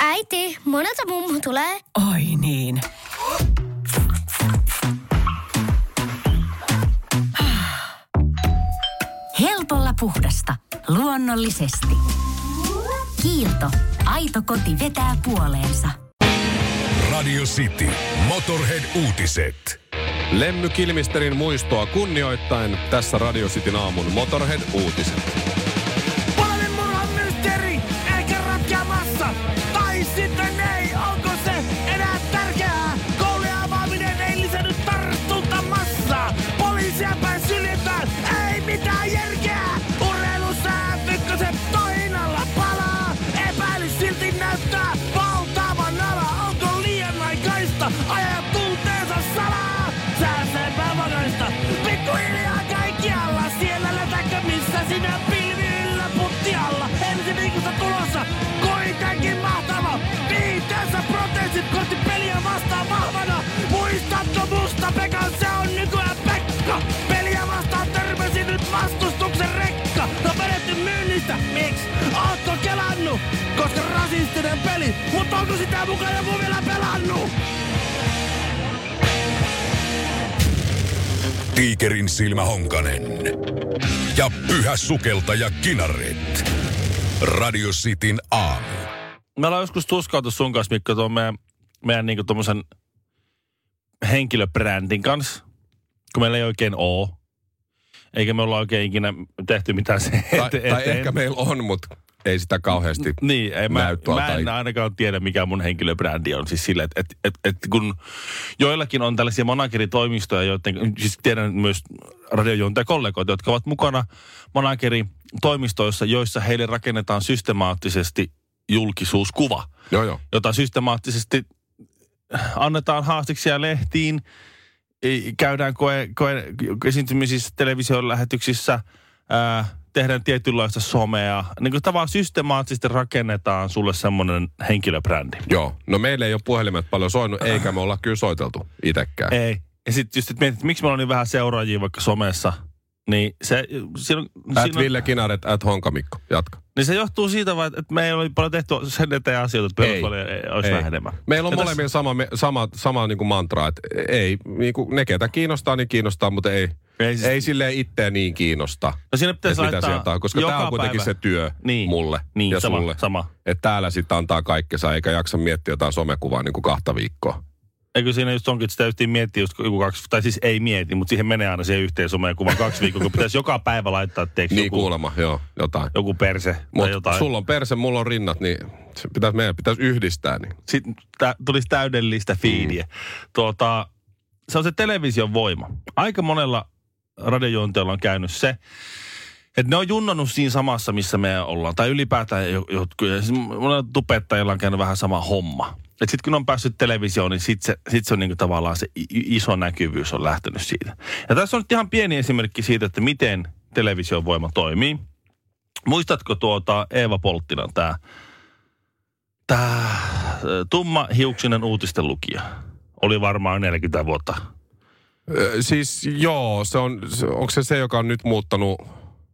Äiti, monelta mummu tulee? Oi niin. Helpolla puhdasta. Luonnollisesti. Kiilto. Aito koti vetää puoleensa. Radio City. Motorhead-uutiset. Lemmy Kilmisterin muistoa kunnioittain tässä Radio Cityn aamun Motorhead-uutiset. Musta Pekan, se on nykyään Pekka. Peliä vastaan törmäsi nyt vastustuksen rekka. No vedetty myynnistä, miksi? Ootko kelannut? Koska rasistinen peli, mutta onko sitä mukaan joku vielä pelannut? Tiikerin silmä Honkanen. Ja pyhä sukeltaja Kinaret. Radio Cityn aamu. Me ollaan joskus tuskautu sun kanssa, Mikko, tuon meidän, meidän niinku tommosen henkilöbrändin kanssa, kun meillä ei oikein oo. Eikä me olla oikein ikinä tehty mitään se Tai, ete- tai eteen. ehkä meillä on, mutta ei sitä kauheasti Niin, ei, mä, näy tuolta. mä en ainakaan tiedä, mikä mun henkilöbrändi on. Siis sille, että et, et, et, kun joillakin on tällaisia manageritoimistoja, joiden, siis tiedän myös radiojuontajakollegoita, jotka ovat mukana manageritoimistoissa, joissa heille rakennetaan systemaattisesti julkisuuskuva, Joo, joo. jota systemaattisesti annetaan haastiksia lehtiin, ei- käydään koe, koe, esiintymisissä, television lähetyksissä, ää, tehdään tietynlaista somea. Niin kuin tavallaan systemaattisesti rakennetaan sulle semmoinen henkilöbrändi. Joo. No meillä ei ole puhelimet paljon soinut, eikä me olla kyllä soiteltu itsekään. Ei. Ja sitten just, että mietit, miksi meillä on niin vähän seuraajia vaikka somessa, niin se, siinä, At siinä, Ville Kinaret, at Honkamikko. Jatka. niin se johtuu siitä, vaan, että me ei ole paljon tehty sen eteen asioita, että Ei. perusvalio olisi Ei. vähän enemmän. Meillä on Ja tässä- molemmilla sama, sama, sama niin kuin mantra, että ei, niin kuin ne ketä kiinnostaa, niin kiinnostaa, mutta ei, Ei ei, siis- ei silleen itseä niin kiinnosta. No siinä pitäisi että mitä laittaa sieltä on, koska tämä on kuitenkin päivä. se työ Niin. mulle Niin, ja sama, sulle. sama. Että täällä sitten antaa kaikkensa, eikä jaksa miettiä jotain somekuvaa niin kuin kahta viikkoa. Eikö siinä just onkin, että sitä just miettiä just joku kaksi, tai siis ei mieti, mutta siihen menee aina siihen yhteen someen kuvan kaksi viikkoa, kun pitäisi joka päivä laittaa teeksi Niin joku, kuulemma, joo, jotain. joku perse tai Mutta jotain. sulla on perse, mulla on rinnat, niin se pitäisi, meidän pitäisi yhdistää. Niin. Sitten tä, tulisi täydellistä fiidiä. Mm. Tuota, se on se television voima. Aika monella radiojuontajalla on käynyt se, että ne on junnannut siinä samassa, missä me ollaan. Tai ylipäätään jo- jotkut. Siis monella tubettajilla on käynyt vähän sama homma. Että sitten kun on päässyt televisioon, niin sitten se, sit se on niinku tavallaan se iso näkyvyys on lähtenyt siitä. Ja tässä on nyt ihan pieni esimerkki siitä, että miten television voima toimii. Muistatko tuota Eeva Polttilan tämä tää tumma hiuksinen uutisten lukija? Oli varmaan 40 vuotta. Ö, Siis joo, se on, onko se se, joka on nyt muuttanut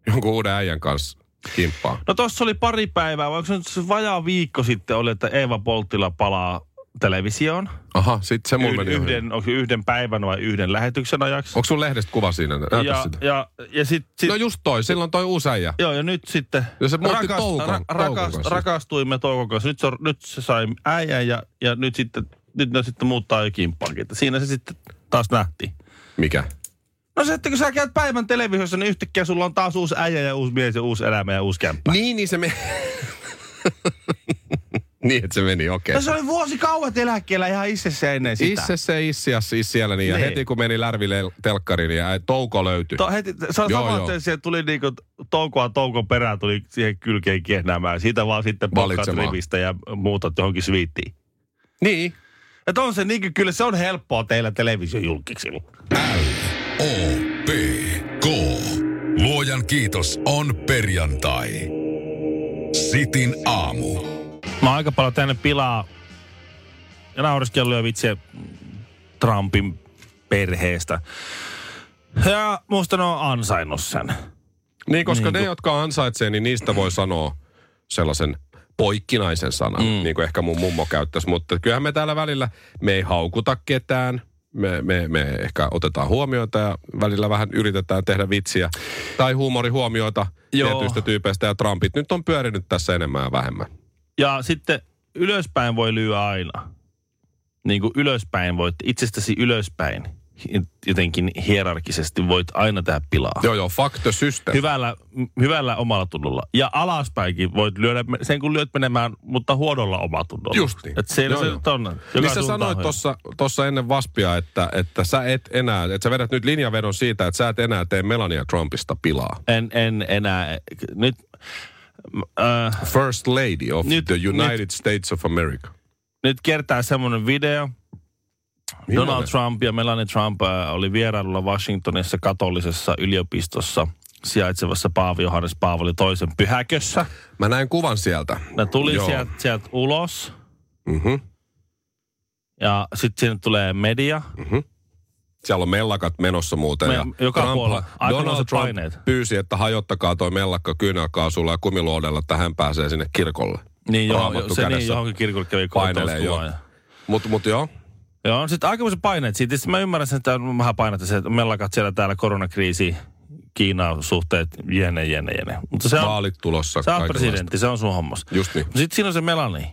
jonkun uuden äijän kanssa kimppaan? No tossa oli pari päivää, vai onko se nyt vajaa viikko sitten oli, että Eeva Polttila palaa televisioon. Aha, sit se mulla Y- meni yhden, onko yhden päivän vai yhden lähetyksen ajaksi. Onko sun lehdestä kuva siinä? Näytä ja, sitä. ja, ja sit, sit, No just toi, silloin toi uusi äijä. Joo, ja nyt sitten Ja se muutti Toukon- Toukon rakas, kanssa. rakastuimme Toukon kanssa. Nyt se, on- nyt se sai äijän ja, ja nyt sitten nyt ne sitten muuttaa jo kimppaankin. Siinä se sitten taas nähtiin. Mikä? No se, että kun sä käyt päivän televisiossa, niin yhtäkkiä sulla on taas uusi äijä ja uusi mies ja uusi elämä ja uusi kämppä. Niin, niin se meni. niin, että se meni, okei. No se oli vuosikauet eläkkeellä ihan itsessä ennen sitä. Itse se issias siis siellä, niin, ja Niin. heti kun meni Lärville telkkariin, niin ja touko löytyi. To, heti, se on Joo, sama, joo. että siellä tuli niinku toukoa toukon perään, tuli siihen kylkeen kiehnäämään. Siitä vaan sitten Valitsemaan. rivistä ja muutat johonkin sviittiin. Niin. Että on se niin, kyllä se on helppoa teillä televisiojulkiksilla. O, P, K. Luojan kiitos on perjantai. Sitin aamu. Mä oon aika paljon tänne pilaa ja naureskellut ja vitsiä Trumpin perheestä. Ja musta ne on ansainnut sen. Niin, koska Niin ne, kuin- jotka ansaitsee, niin niistä voi sanoa sellaisen poikkinaisen sanan, mm. niin kuin ehkä mun mummo käyttäisi. Mutta kyllähän me täällä välillä, me ei haukuta ketään, me, me, me ehkä otetaan huomioita ja välillä vähän yritetään tehdä vitsiä tai huumorihuomioita Joo. tietyistä tyypeistä. Ja Trumpit nyt on pyörinyt tässä enemmän ja vähemmän. Ja sitten ylöspäin voi lyödä aina. Niin kuin ylöspäin voit, itsestäsi ylöspäin jotenkin hierarkisesti voit aina tehdä pilaa. Joo, joo, the system. Hyvällä, hyvällä omalla tunnolla. Ja alaspäinkin voit lyödä sen kun lyöt menemään, mutta huonolla omatunnolla. Just niin. Että siellä Joo, se joo. nyt on. Niin sä sanoit tuossa ennen vaspia, että, että sä et enää, että sä vedät nyt linjavedon siitä, että sä et enää tee Melania Trumpista pilaa. En, en enää. Nyt, äh, First Lady of Nyt- the United States of America. nyt kertaa semmoinen video. Millainen? Donald Trump ja Melania Trump äh, oli vierailulla Washingtonissa katolisessa yliopistossa sijaitsevassa Paavi Johannes Paavali toisen pyhäkössä. Mä näin kuvan sieltä. Ne tuli Joo. sieltä sielt ulos Mhm. ja sitten sinne tulee media. Siellä on mellakat menossa muuten. Me- ja joka puolella. Aikamoiset Donald Trump paineet. pyysi, että hajottakaa toi mellakka kyynelkaasulla ja kumiluodella, että hän pääsee sinne kirkolle. Niin, joo, Raamattu se niin kädessä. johonkin kirkolle kävi Painelee, joo. Mutta mut joo, Joo, on sitten aikamoiset paineet siitä. Sitten mä ymmärrän sen, että on vähän painetta se, että mellakat siellä täällä koronakriisi, Kiinaan suhteet, jene, jene, jene. Mutta se on, vaalit tulossa. sä oot presidentti, se on sun hommas. Just niin. Sitten siinä on se Melanie,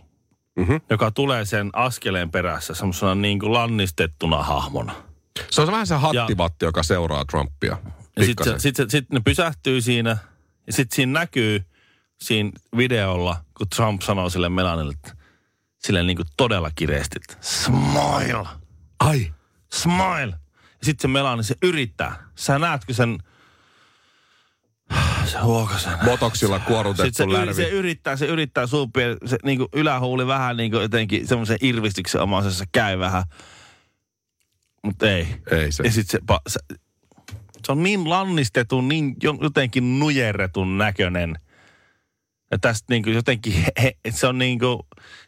Mhm. joka tulee sen askeleen perässä semmoisena niin kuin lannistettuna hahmona. Se on vähän se hattivatti, joka seuraa Trumpia. Ja sitten sit, sit, sit ne pysähtyy siinä ja sitten siinä näkyy siinä videolla, kun Trump sanoo sille Melanille, että sille niin kuin todella kireesti, smile, Ai, smile. Ja sitten se Melanie, se yrittää. Sä näetkö sen, se huokasen. botoksilla kuorutettu se, lärvi. se yrittää, se yrittää suupia, se niin kuin ylähuuli vähän niin kuin jotenkin semmoisen irvistyksen omaisessa käy vähän. Mutta ei. Ei se. Ja sit se, se, se on niin lannistetun, niin jo- jotenkin nujerretun näköinen. Ja tästä niin kuin jotenkin, he, se on niin kuin,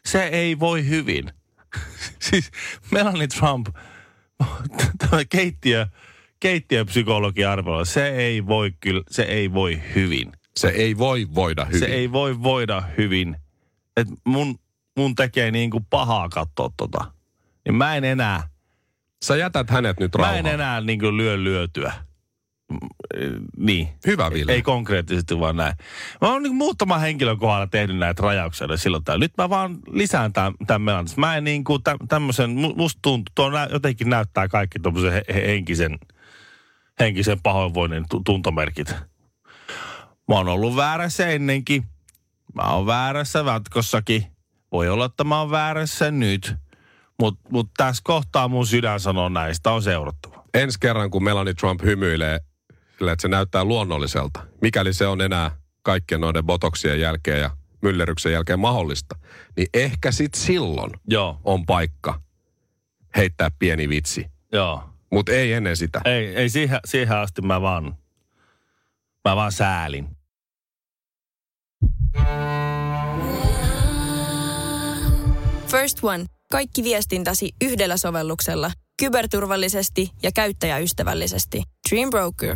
se ei voi hyvin. siis Melanie Trump, tämä keittiö, keittiöpsykologi arvoilla, se ei voi kyllä, se ei voi hyvin. Se ei voi voida hyvin. Se ei voi voida hyvin. Et mun, mun tekee niin kuin pahaa katsoa tota. Niin mä en enää, Sä jätät hänet nyt Mä rauhaan. en enää niin kuin lyö lyötyä. Mm, Niin. Hyvä, Ville. Ei konkreettisesti vaan näin. Mä oon niin muutaman henkilön kohdalla tehnyt näitä rajauksia silloin täällä. Nyt mä vaan lisään tämän, tämän melan. Mä en niin kuin tämmöisen, musta tuntuu, tuo nä, jotenkin näyttää kaikki tuommoisen he, he, henkisen, henkisen pahoinvoinnin tu, tuntomerkit. Mä oon ollut väärässä ennenkin. Mä oon väärässä jatkossakin. Voi olla, että mä oon väärässä nyt. Mutta mut tässä kohtaa mun sydän sanoo näistä on seurattava. Ensi kerran, kun Melanie Trump hymyilee, sillä että se näyttää luonnolliselta, mikäli se on enää kaikkien noiden botoksien jälkeen ja myllerryksen jälkeen mahdollista, niin ehkä sit silloin Joo, on paikka heittää pieni vitsi. joo. Mutta ei ennen sitä. Ei, ei siihen, siihen asti mä vaan, mä vaan säälin. First One. Kaikki viestintäsi yhdellä sovelluksella. Kyberturvallisesti ja käyttäjäystävällisesti. Dream Broker.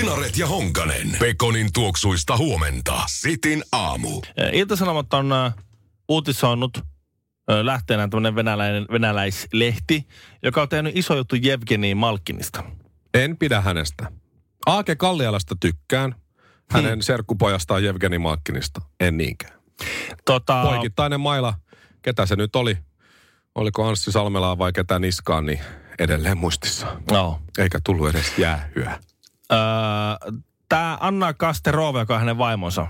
Kinaret ja Honkanen. Pekonin tuoksuista huomenta. Sitin aamu. Ilta-Sanomat on uutisoinut äh, lähteenä tämmöinen venäläinen, venäläislehti, joka on tehnyt iso juttu Jevgeni Malkinista. En pidä hänestä. Aake Kallialasta tykkään. Hänen Hmm. serkkupojastaan Jevgeni Malkkinista. En niinkään. Tota, Poikittainen maila, ketä se nyt oli? Oliko Anssi Salmelaa vai ketä niskaan, niin edelleen muistissa. no. Eikä tullut edes jäähyä. Öö, Tämä Anna Kasterova, joka on hänen vaimonsa,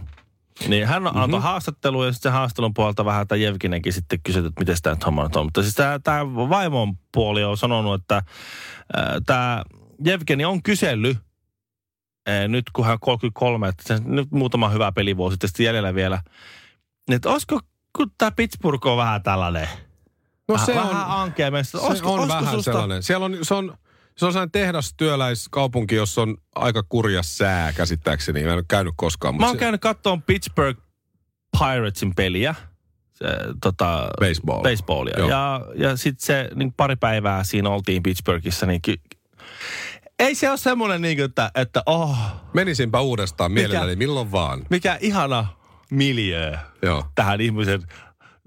Niin hän mm-hmm. antoi haastattelua ja sitten se haastattelun puolelta vähän tämä Jevkinenkin sitten kysyi, että miten tämä nyt homma on. Mutta siis tämä, tämä vaimon puoli on sanonut, että äh, tämä Jevgeni on kysellyt äh, nyt kun hän on 33, että se, nyt muutama hyvä pelivuosi sitten jäljellä vielä, niin että olisiko, kun tämä Pittsburgh on vähän tällainen, No vähän, se vähän on, ankea meistä. se Olisiko- on olisiko vähän susta- sellainen. Siellä on, se on, se on sellainen tehdastyöläiskaupunki, jossa on aika kurja sää käsittääkseni. Mä en ole käynyt koskaan. Mä oon se- käynyt katsomaan Pittsburgh Piratesin peliä, se, tota, Baseball. baseballia. Joo. Ja, ja sitten se niin pari päivää siinä oltiin Pittsburghissa, niin ky- ei se ole semmoinen, niin kuin, että, että oh, Menisinpä uudestaan Mikä? mielelläni, milloin vaan. mikä ihana miljöö Joo. tähän ihmisen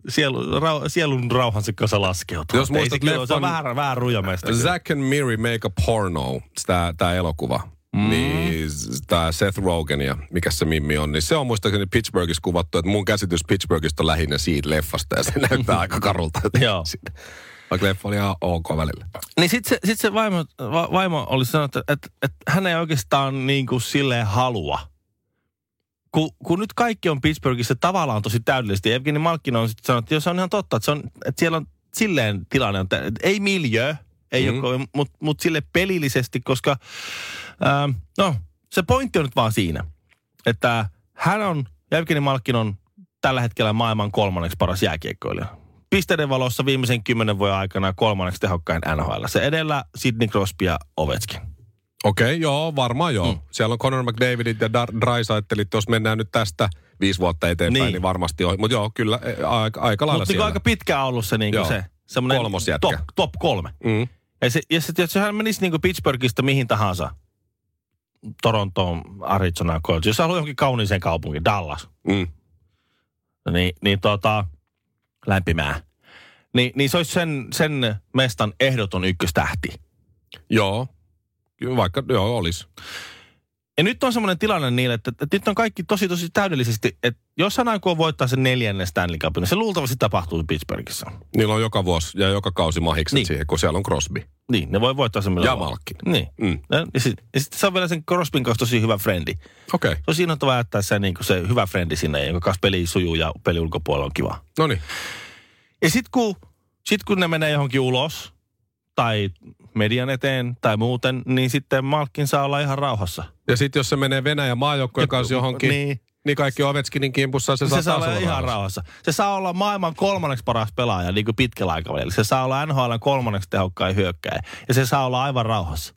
sielu, rau, sielun rauhansa kanssa laskeutuu. Jos muistat kyllä- se on leffan- vähän, vähän rujamesta. kyllä. Zack and Miri Make a Porno, tämä, tämä elokuva. Mm. Niin tämä Seth Rogen ja mikä se mimmi on, niin se on muistaakseni Pittsburghissa kuvattu, että mun käsitys Pittsburghista on lähinnä siitä leffasta ja se näyttää aika karulta. Joo. Vaikka leffa oli ihan ok välillä. Niin sitten se, sit se vaimo, va, vaimo oli sanonut, että, että, että hän ei oikeastaan niin kuin silleen halua. Kun, kun nyt kaikki on Pittsburghissa tavallaan tosi täydellisesti. Evgeni Malkkinen on sitten sanonut, että jos on ihan totta, että, se on, että siellä on silleen tilanne, että ei miljö, ei mm. ole, mutta mut sille pelillisesti, koska ähm, no, se pointti on nyt vaan siinä, että hän on, Evgeni Malkkin on tällä hetkellä maailman kolmanneksi paras jääkiekkoilija. Pisteiden valossa viimeisen kymmenen vuoden aikana kolmanneksi tehokkain NHL. Se edellä Sidney Crosby ja Ovechkin. Okei, okay, joo, varmaan joo. Mm. Siellä on Conor McDavidit ja Dar- Drysaitelit, jos mennään nyt tästä viisi vuotta eteenpäin, Niin. niin, varmasti on. Mutta joo, kyllä, e, aika, aika lailla Mutta niin siellä. aika pitkään ollut se, niin Joo. se semmoinen top, top kolme. Mm. Ja, se, ja sit, jos hän menisi niin Pittsburghista mihin tahansa, Torontoon, Arizonaan, Colts, jos haluaa johonkin kauniiseen kaupunkiin, Dallas, Mm. niin, niin tota, lämpimää. Niin, niin se olisi sen, sen mestan ehdoton ykköstähti. Joo, vaikka joo olisi. Ja nyt on semmoinen tilanne niille, että, että nyt on kaikki tosi tosi täydellisesti, että jos hän aikoo voittaa sen neljännen Stanley Cupin, niin se luultavasti tapahtuu Pittsburghissa. Niillä on joka vuosi ja joka kausi mahikset Niin. siihen, kun siellä on Crosby. Niin, ne voi voittaa sen Ja. Malkkinen. Niin. Mm. Ja, ja sitten sit se on vielä sen Crosbyn kanssa tosi hyvä frendi. Okei, okay. Se on siinä jättää se, niin se hyvä frendi sinne, jonka kanssa peli sujuu ja peli ulkopuolella on kiva. no niin. Ja sitten kun, sit kun ne menee johonkin ulos, tai median eteen, tai muuten, niin sitten Malkin saa olla ihan rauhassa. Ja sitten jos se menee Venäjän maajoukkojen kanssa johonkin, Niin. niin, kaikki Ovechkinin kimpussa se, Se, saa saa taas olla olla ihan rauhassa. rauhassa. Se saa olla maailman kolmanneksi paras pelaaja niin kuin pitkällä aikavälillä. Se saa olla NHL kolmanneksi tehokkain hyökkäjä. Ja se saa olla aivan rauhassa.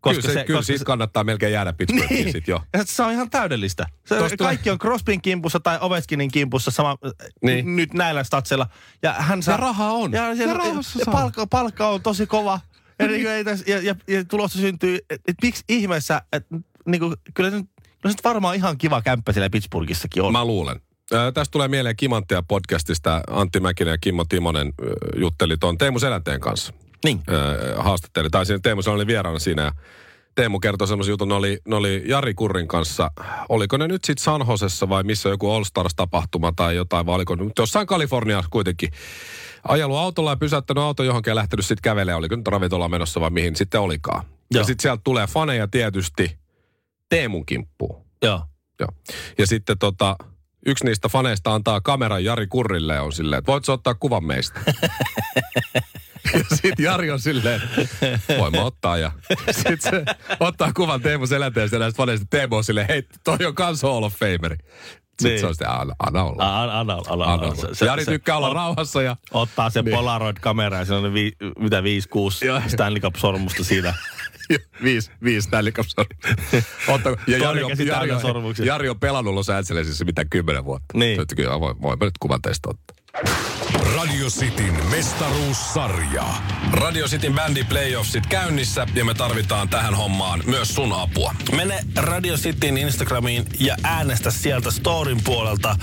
Koska kyllä, se, kyllä siitä kannattaa melkein jäädä Pittsburghiin Niin. sitten jo. Ja se on ihan täydellistä. Se, Tosta- kaikki on Crosbyn kimpussa tai Ovechkinin kimpussa sama, niin. Niin. nyt näillä statseilla. Ja, hän saa, Ja rahaa on. Ja, Ja ja saa. palkka, palkka, on tosi kova. Ja, niin kuin täs, ja, ja, ja tulossa syntyy, että et miksi ihmeessä, että niin kuin, kyllä, se, nyt- kyllä se nyt varmaan ihan kiva kämppä siellä Pittsburghissakin on. Mä luulen. Tästä tulee mieleen Kimanttia podcastista. Antti Mäkinen ja Kimmo Timonen jutteli tuon Teemu Selänteen kanssa. Niin. Ö, haastatteli. Tai siinä Teemu oli vieraana siinä ja Teemu kertoi semmoisen jutun, ne oli, ne oli Jari Kurrin kanssa. Oliko ne nyt sitten San Josessa vai missä joku All Stars-tapahtuma tai jotain, vai oliko nyt jossain Kaliforniassa kuitenkin. Ajellut autolla ja pysäyttänyt auto johonkin ja lähtenyt sitten kävelemään. Oliko nyt ravintolaan menossa vai mihin sitten olikaan. Joo. Ja sitten sieltä tulee faneja tietysti Teemun kimppuun. Joo. Joo. Ja sitten tota, yksi niistä faneista antaa kameran Jari Kurrille ja on silleen, että voit ottaa kuvan meistä? ja sitten Jari on silleen, voin mä ottaa. Ja sitten se ottaa kuvan Teemu Selänteestä näistä faneista. Teemu on silleen, hei, toi on kans Hall of Fameri. Sitten Niin. se on sitten, anna, anna olla. Anna, anna, anna, Anna anna. olla. Jari tykkää olla rauhassa ja Ottaa sen Niin. Polaroid-kamera ja siinä on vi, mitä 5-6 Joo. Stanley Cup-sormusta siinä. Ja viisi, viisi Stanley Cup. Otta, ja Jari on, Jari, on, sormuksia. Jari on pelannut Los Angelesissa mitä kymmenen vuotta. Niin. Kyllä, voi, voi nyt kuvan teistä ottaa. Radio Cityn mestaruussarja. Radio Cityn bändi playoffsit käynnissä ja me tarvitaan tähän hommaan myös sun apua. Mene Radio Cityn Instagramiin ja äänestä sieltä storin puolelta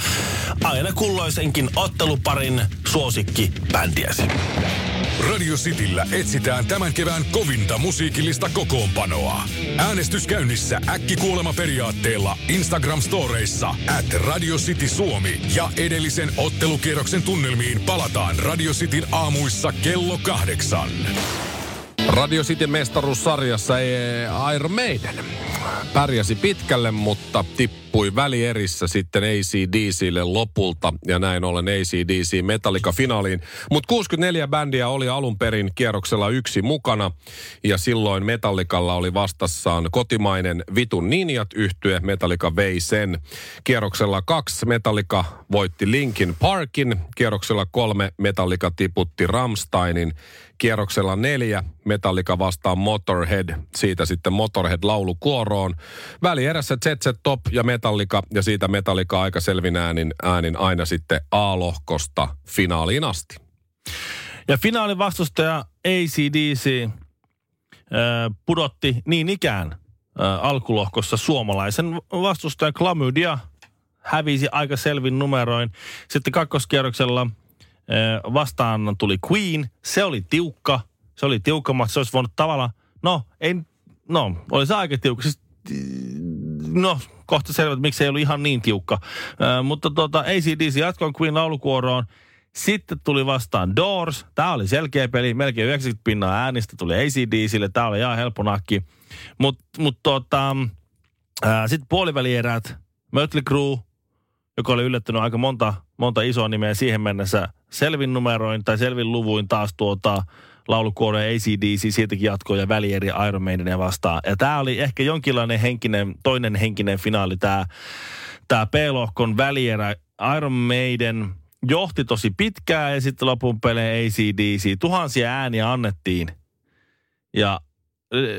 aina kulloisenkin otteluparin suosikki bändiäsi. Radio Cityllä etsitään tämän kevään kovinta musiikillista kokoonpanoa. Äänestys käynnissä äkkikuolema periaatteella Instagram-storeissa at Radio City Suomi ja edellisen ottelukierroksen tunnelmiin palataan Radio Cityn aamuissa kello kahdeksan. Radio City mestaruussarjassa ei Iron Maiden pärjäsi pitkälle, mutta tippui välierissä sitten ACDClle lopulta ja näin ollen ACDC Metallica finaaliin. Mutta 64 bändiä oli alun perin kierroksella yksi mukana ja silloin Metallicalla oli vastassaan kotimainen Vitun Ninjat yhtye. Metallica vei sen. Kierroksella kaksi Metallica voitti Linkin Parkin. Kierroksella kolme Metallica tiputti Ramsteinin. Kierroksella neljä Metallica vastaan Motorhead. Siitä sitten Motorhead laulukuoroon. Välierässä ZZ Top ja Metallica ja siitä Metallica aika selvin äänin, äänin aina sitten A-lohkosta finaaliin asti. Ja finaalin vastustaja ACDC pudotti niin ikään alkulohkossa suomalaisen vastustajan Klamydia. Hävisi aika selvin numeroin. Sitten kakkoskierroksella vastaan tuli Queen. Se oli tiukka. Se oli tiukka match. Se olisi voinut tavallaan, no, ei, no, oli se aika tiukka. Siis, no, kohta selvä, että miksi ei ollut ihan niin tiukka. Äh, mutta tota, ACDC jatkoi Queen laulukuoroon. Sitten tuli vastaan Doors. Tämä oli selkeä peli. Melkein 90 pinnaa äänistä tuli ACDClle. Tämä oli ihan helppo nakki. Mutta mut tota, sitten puolivälierät. Mötley Crue, joka oli yllättänyt aika monta, monta isoa nimeä siihen mennessä. Selvin numeroin tai selvin luvuin taas tuota laulukuoroja ACDC, siitäkin jatkoi ja välieri Iron Maidenia vastaan. Ja tämä oli ehkä jonkinlainen henkinen, toinen henkinen finaali, tämä tää B-lohkon välierä Iron Maiden johti tosi pitkään ja sitten lopun peleen ACDC. Tuhansia ääniä annettiin ja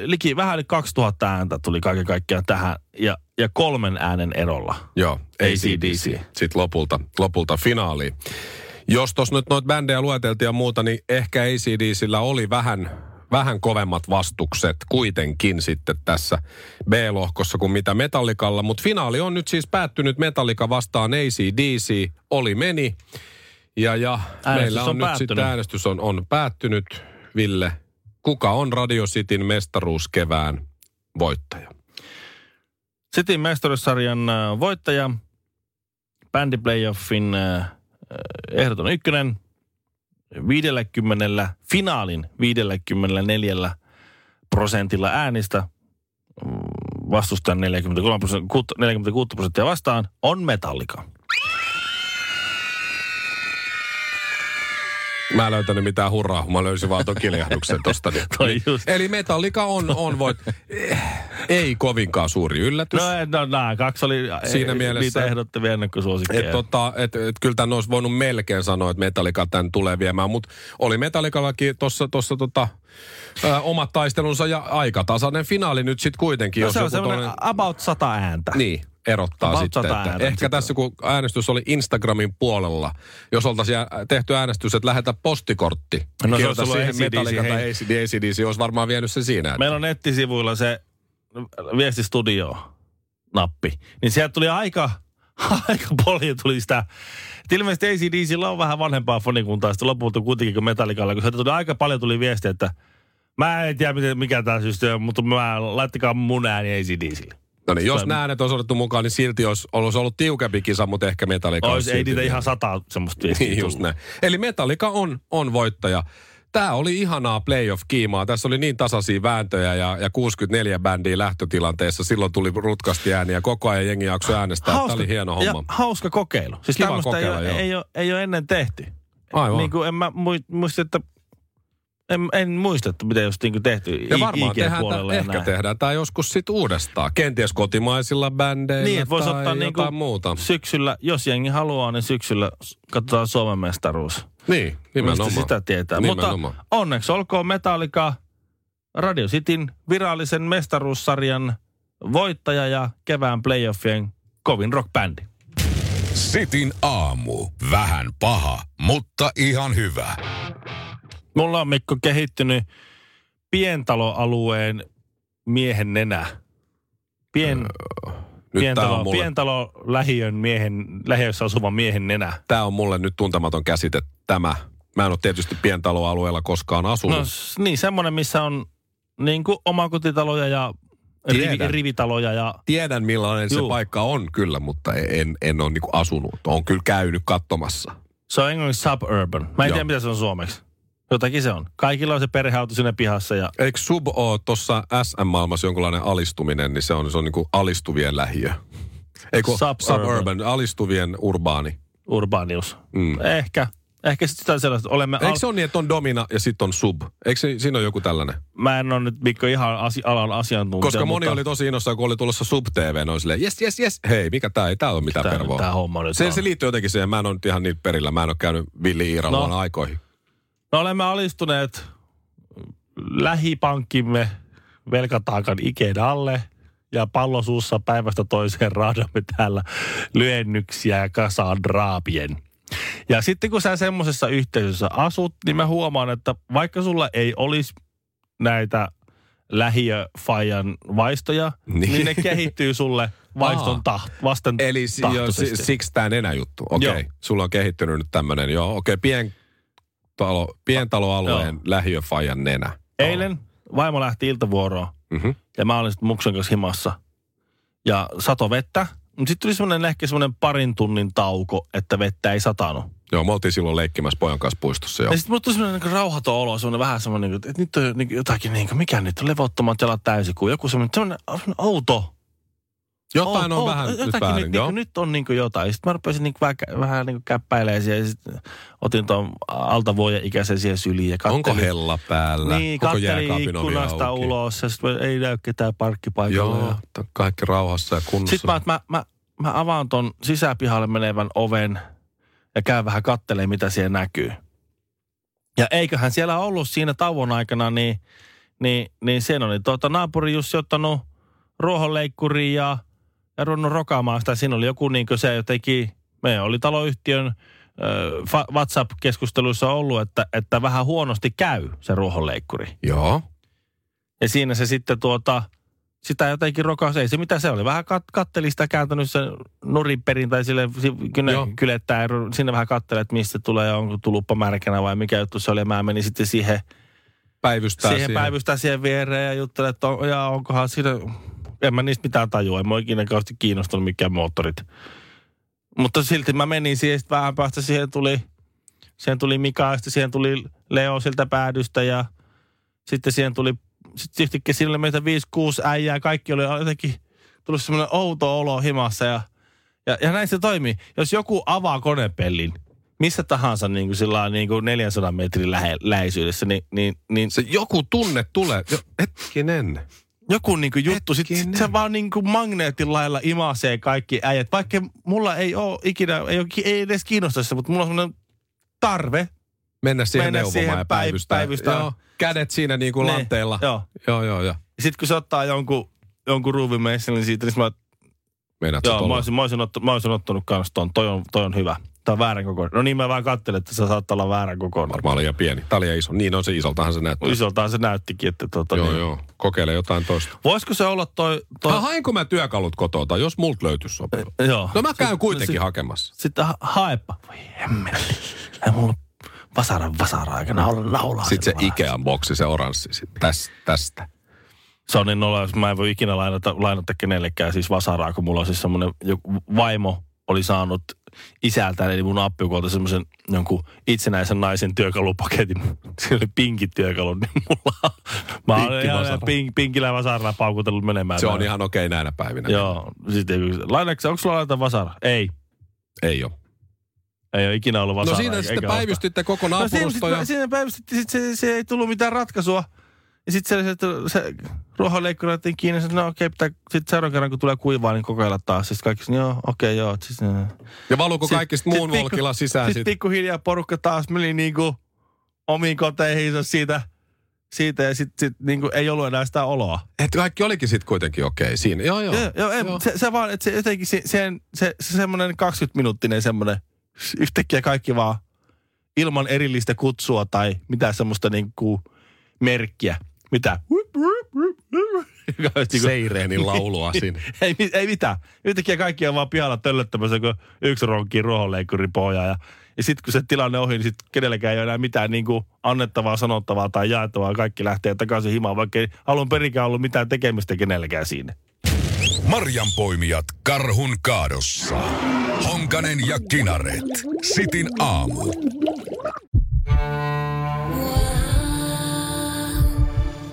liki vähän yli 2000 ääntä tuli kaiken kaikkiaan tähän ja, ja kolmen äänen erolla. Joo, ACDC. Sitten lopulta, lopulta finaaliin. Jos tuossa nyt noita bändejä lueteltiin ja muuta, niin ehkä ACDCllä oli vähän, vähän kovemmat vastukset kuitenkin sitten tässä B-lohkossa kuin mitä Metallikalla. Mutta finaali on nyt siis päättynyt Metallika vastaan ACDC. Oli meni. Ja, ja meillä on, on nyt päättynyt. sitten äänestys on, on päättynyt. Ville, kuka on Radio Cityn mestaruuskevään voittaja? Cityn mestaruussarjan äh, voittaja, bändiplayoffin äh, ehdoton ykkönen, 50, finaalin 54 prosentilla äänistä, vastustajan 43 prosenttia, 46 prosenttia vastaan, on Metallica. Mä en löytänyt mitään hurraa, mä löysin vaan ton kiljahduksen tosta. Niin. Toi just. Eli Metallica on, on voit. Eh, Ei kovinkaan suuri yllätys. No, no nämä kaksi oli Siinä eh, mielessä- niitä ehdottavia ennakkosuosikkeja. Et, tota, et, et, kyllä tämän olisi voinut melkein sanoa, että Metallica tämän tulee viemään, mutta oli Metallikallakin tuossa tossa, tota, ä, omat taistelunsa ja aika tasainen finaali nyt sitten kuitenkin. no, jos se on semmoinen toinen- about sata ääntä. Niin, erottaa About sitten. Että ehkä sitten. tässä kun äänestys oli Instagramin puolella, jos oltaisiin tehty äänestys, että lähetä postikortti. No se olisi ollut AC/DC, tai ACDC, olisi varmaan vienyt sen siinä. että- Meillä on nettisivuilla se viestistudio-nappi. Niin sieltä tuli aika, aika paljon tuli sitä. Et ilmeisesti ACDCllä on vähän vanhempaa fonikuntaa sitten lopulta kuitenkin kuin Metallicalla, kun sieltä tuli aika paljon tuli viestiä, että mä en tiedä miten, mikä tämä systeemi on, mutta mä, laittakaa mun ääni ACDClle. No niin, jos nämä äänet olisi otettu mukaan, niin silti olisi, olisi ollut tiukempi kisa, mutta ehkä Metallica Ois, ei niitä ihan sata semmoista viestiä Niin just näin. Eli Metallica on, on voittaja. Tämä oli ihanaa playoff-kiimaa. Tässä oli niin tasaisia vääntöjä ja, ja 64 bändiä lähtötilanteessa. Silloin tuli rutkasti ääniä. Koko ajan jengi jaksoi äänestää. Tämä oli hieno ja homma. hauska kokeilu. Siis Kiva tämmöistä ei, kokeilla, ole, ei, ole, ei ole ennen tehty. Aivan. Niin kuin en mä mui- muista, että en, en muista, että mitä just niin tehty Ja varmaan tehdään, ja ehkä näin. tehdään tämä joskus sitten uudestaan. Kenties kotimaisilla bändeillä Niin, voisi tai ottaa niin jotain kuin muuta. syksyllä, jos jengi haluaa, niin syksyllä katsotaan Suomen mestaruus. Niin, Mistä nimenomaan. sitä tietää. Nimenomaan. Mutta onneksi olkoon Metallica Radio Cityn virallisen mestaruussarjan voittaja ja kevään playoffien kovin rockbändi. Sitin aamu. Vähän paha, mutta ihan hyvä. Mulla on Mikko kehittynyt pientaloalueen miehen nenä. Pien, tämä pientalo, mulle, pientalo lähiön miehen, lähiössä asuvan miehen nenä. tää on mulle nyt tuntematon käsite, tämä. Mä en ole tietysti pientaloalueella koskaan asunut. No niin, semmoinen, missä on niin kuin omakotitaloja ja rivi, Tiedän. rivitaloja ja Tiedän millainen Juu. se paikka on kyllä, mutta en, en ole niinku asunut. Olen kyllä käynyt katsomassa. se on englanniksi suburban. Mä en Joo. tiedä, mitä se on suomeksi. Jotakin se on. Kaikilla on se perheauto siinä pihassa ja Eikö sub ole tuossa SM-maailmassa jonkunlainen alistuminen, niin se on, se on niinku alistuvien lähiö. Ei kun Suburban. suburban, alistuvien urbaani. Urbaanius. Mm. Ehkä. Ehkä sitten jotain sellaista. Olemme Eikö se ole niin, että on domina ja sitten on sub? Eikö se, siinä ole joku tällainen? Mä en ole nyt Mikko ihan asi- alan asiantuntija. Koska moni mutta oli tosi innoissaan, kun oli tulossa sub TV, oli silleen, jes, jes, jes, hei, mikä tää ei, tää on mitään tää, pervoa. tää homma nyt Se, on. se liittyy jotenkin siihen, mä en ole nyt ihan niin perillä, mä en ole käynyt Villi Iiralla no. aikoihin. Me olemme alistuneet lähipankkimme velkataakan ikeen alle ja pallosuussa päivästä toiseen raadamme täällä lyhennyksiä ja kasaan draapien. Ja sitten kun sä semmoisessa yhteisössä asut, niin mä huomaan, että vaikka sulla ei olisi näitä lähiöfajan vaistoja, Niin. niin, ne kehittyy sulle vaiston taht, vasten Eli jo, siksi tämä nenäjuttu. Okei, okay. Joo. sulla on kehittynyt nyt tämmöinen, joo, okei, okay, pientalo, pientaloalueen Joo. lähiöfajan nenä. Eilen vaimo lähti iltavuoroon Mm-hmm. ja mä olin sitten muksen kanssa himassa. Ja sato vettä. Mutta sitten tuli semmoinen ehkä semmoinen parin tunnin tauko, että vettä ei satanut. Joo, me oltiin silloin leikkimässä pojan kanssa puistossa. Joo. Ja sitten mulla tuli semmoinen niin rauhaton olo, semmoinen vähän semmoinen, että nyt on niin jotakin, niin kuin, mikä nyt on levottomat jalat täysikuu. Joku semmoinen, semmoinen, semmoinen outo. Jotain on outo, vähän nyt jotakin väärin, nyt, joo. niin, nyt on niin kuin jotain. Sitten mä rupesin niin vähän, vähän niin käppäilemään siihen, ja sitten otin tuon altavuoden ikäisen siihen syliin. Ja Onko hella päällä? Niin, Koko kattelin ikkunasta auki? ulos ja sitten ei näy ketään parkkipaikalla. Joo, Ja... kaikki rauhassa ja kunnossa. Sitten mä, mä, mä, mä avaan ton sisäpihalle menevän oven ja käyn vähän kattelee, mitä siellä näkyy. Ja eiköhän siellä ollut siinä tauon aikana, niin, niin, niin siinä oli tuota naapuri Jussi ottanut ruohonleikkuriin ja, ja ruvennut rokaamaan sitä. Siinä oli joku niin se jotenkin, me oli taloyhtiön fa- WhatsApp-keskusteluissa ollut, että, että vähän huonosti käy se ruohonleikkuri. Joo. Ja siinä se sitten tuota, sitä jotenkin rokas, ei se mitä se oli. Vähän kat, katteli sitä kääntänyt se nurin perin tai sille si- kynä, kylettää sinne vähän kattelee, että mistä tulee onko tuluppa märkänä vai mikä juttu se oli. Ja mä menin sitten siihen, Päivystää siihen, päivystää siihen viereen ja juttelin, että on, ja onkohan siinä, en mä niistä mitään tajua, en mä ikinä kauheasti kiinnostunut mikään moottorit. Mutta silti mä menin siihen, sitten vähän päästä siihen tuli, siihen tuli Mika, ja siihen tuli Leo sieltä päädystä ja sitten siihen tuli, sitten yhtäkkiä siinä oli meitä 5-6 äijää, kaikki oli jotenkin tullut semmoinen outo olo himassa ja, ja, ja näin se toimii. Jos joku avaa konepellin, missä tahansa niin kuin sillä niin kuin 400 metrin lähe, läheisyydessä, niin, niin, niin Se joku tunne tulee. Jo, hetkinen. Joku niin kuin juttu, sit, sit Hetkinen. se vaan niin kuin magneetin lailla imasee kaikki äijät. Vaikka mulla ei ole ikinä, ei, ole, ei edes kiinnosta se, mutta mulla on semmoinen tarve. Mennä siihen Mennä neuvomaan siihen ja päiv- päivystää. päivystää. Joo, kädet siinä niin kuin Ne, lanteilla. Joo. Joo, joo, joo. Sitten kun se ottaa jonkun, jonkun ruuvimesselin siitä, niin mä, Meinaat sä joo, mä olisin, mä, olisin ottanut, mä olisin ottanut kans ton. Toi on, toi on hyvä. Tää on väärän kokoinen. No niin mä vaan katselin, että se saattaa olla väärän kokoinen. Varmaan liian pieni. Tää oli iso. Niin on se isoltahan se näyttää. Isoltaan se näyttikin, että tota Joo, niin. joo. Kokeile jotain toista. Voisiko se olla toi... toi Ah, haenko mä työkalut kotota, jos multa löytyisi sopiva? joo. No mä käyn Sit- kuitenkin sit- hakemassa. Sitten ha- haepa. Voi hemmetti. Ei mulla vasaran vasara aikana olla naulaa. Sitten se. Ikean boksi, se oranssi. sit Täs, tästä. Se on niin nolla, jos mä en voi ikinä lainata, lainata kenellekään siis vasaraa, kun mulla on siis semmoinen joku vaimo oli saanut isältään, eli mun appiukolta semmoisen jonkun itsenäisen naisen työkalupaketin. Siinä oli pinkit työkalut, niin mulla mä olen Pinkki ihan pink, pinkillä vasaralla paukutellut menemään. Se on ihan okei näinä päivinä. Joo, sitten lainatko, onko sulla lainata vasara? Ei. Ei ole. Ei ole ikinä ollut No vasaraa. siinä eikä- sitten päivystitte koko No siinä, siinä päivystettiin, sit se, se, ei tullut mitään ratkaisua. Ja sitten se, se, se ruohonleikkuri laitettiin kiinni, että no okei, pitää sitten seuraavan kerran kun tulee kuivaa, niin kokeilla taas. Sitten kaikki, joo, okei, joo. Siis, Ja valuuko kaikki sit muun volkilla sisään sitten sit? pikkuhiljaa porukka taas meni niinku omiin koteihinsa siitä, siitä ja sitten sit, niinku ei ollut enää sitä oloa. Että kaikki olikin sitten kuitenkin okei siinä. Joo, joo. Joo, joo, ei, Joo. Se, se, vaan, että se jotenkin se, se, se, se semmoinen 20-minuuttinen semmoinen, yhtäkkiä kaikki vaan ilman erillistä kutsua tai mitään semmoista niinku merkkiä. Mitä? Niinku- Seireenin laulua siinä. ei, ei mitään. Yhtäkkiä kaikki on vaan pihalla töllöttämässä, kun yksi ronkkii ruohonleikkuri pohjaa. Ja, ja sitten kun se tilanne ohi, niin sitten kenelläkään ei ole enää mitään niin kuin annettavaa, sanottavaa tai jaettavaa. Kaikki lähtee takaisin himaan, vaikka ei alun perikään ollut mitään tekemistä kenelläkään siinä. Marjanpoimijat karhun kaadossa. Honkanen ja Kinaret. Sitin aamu.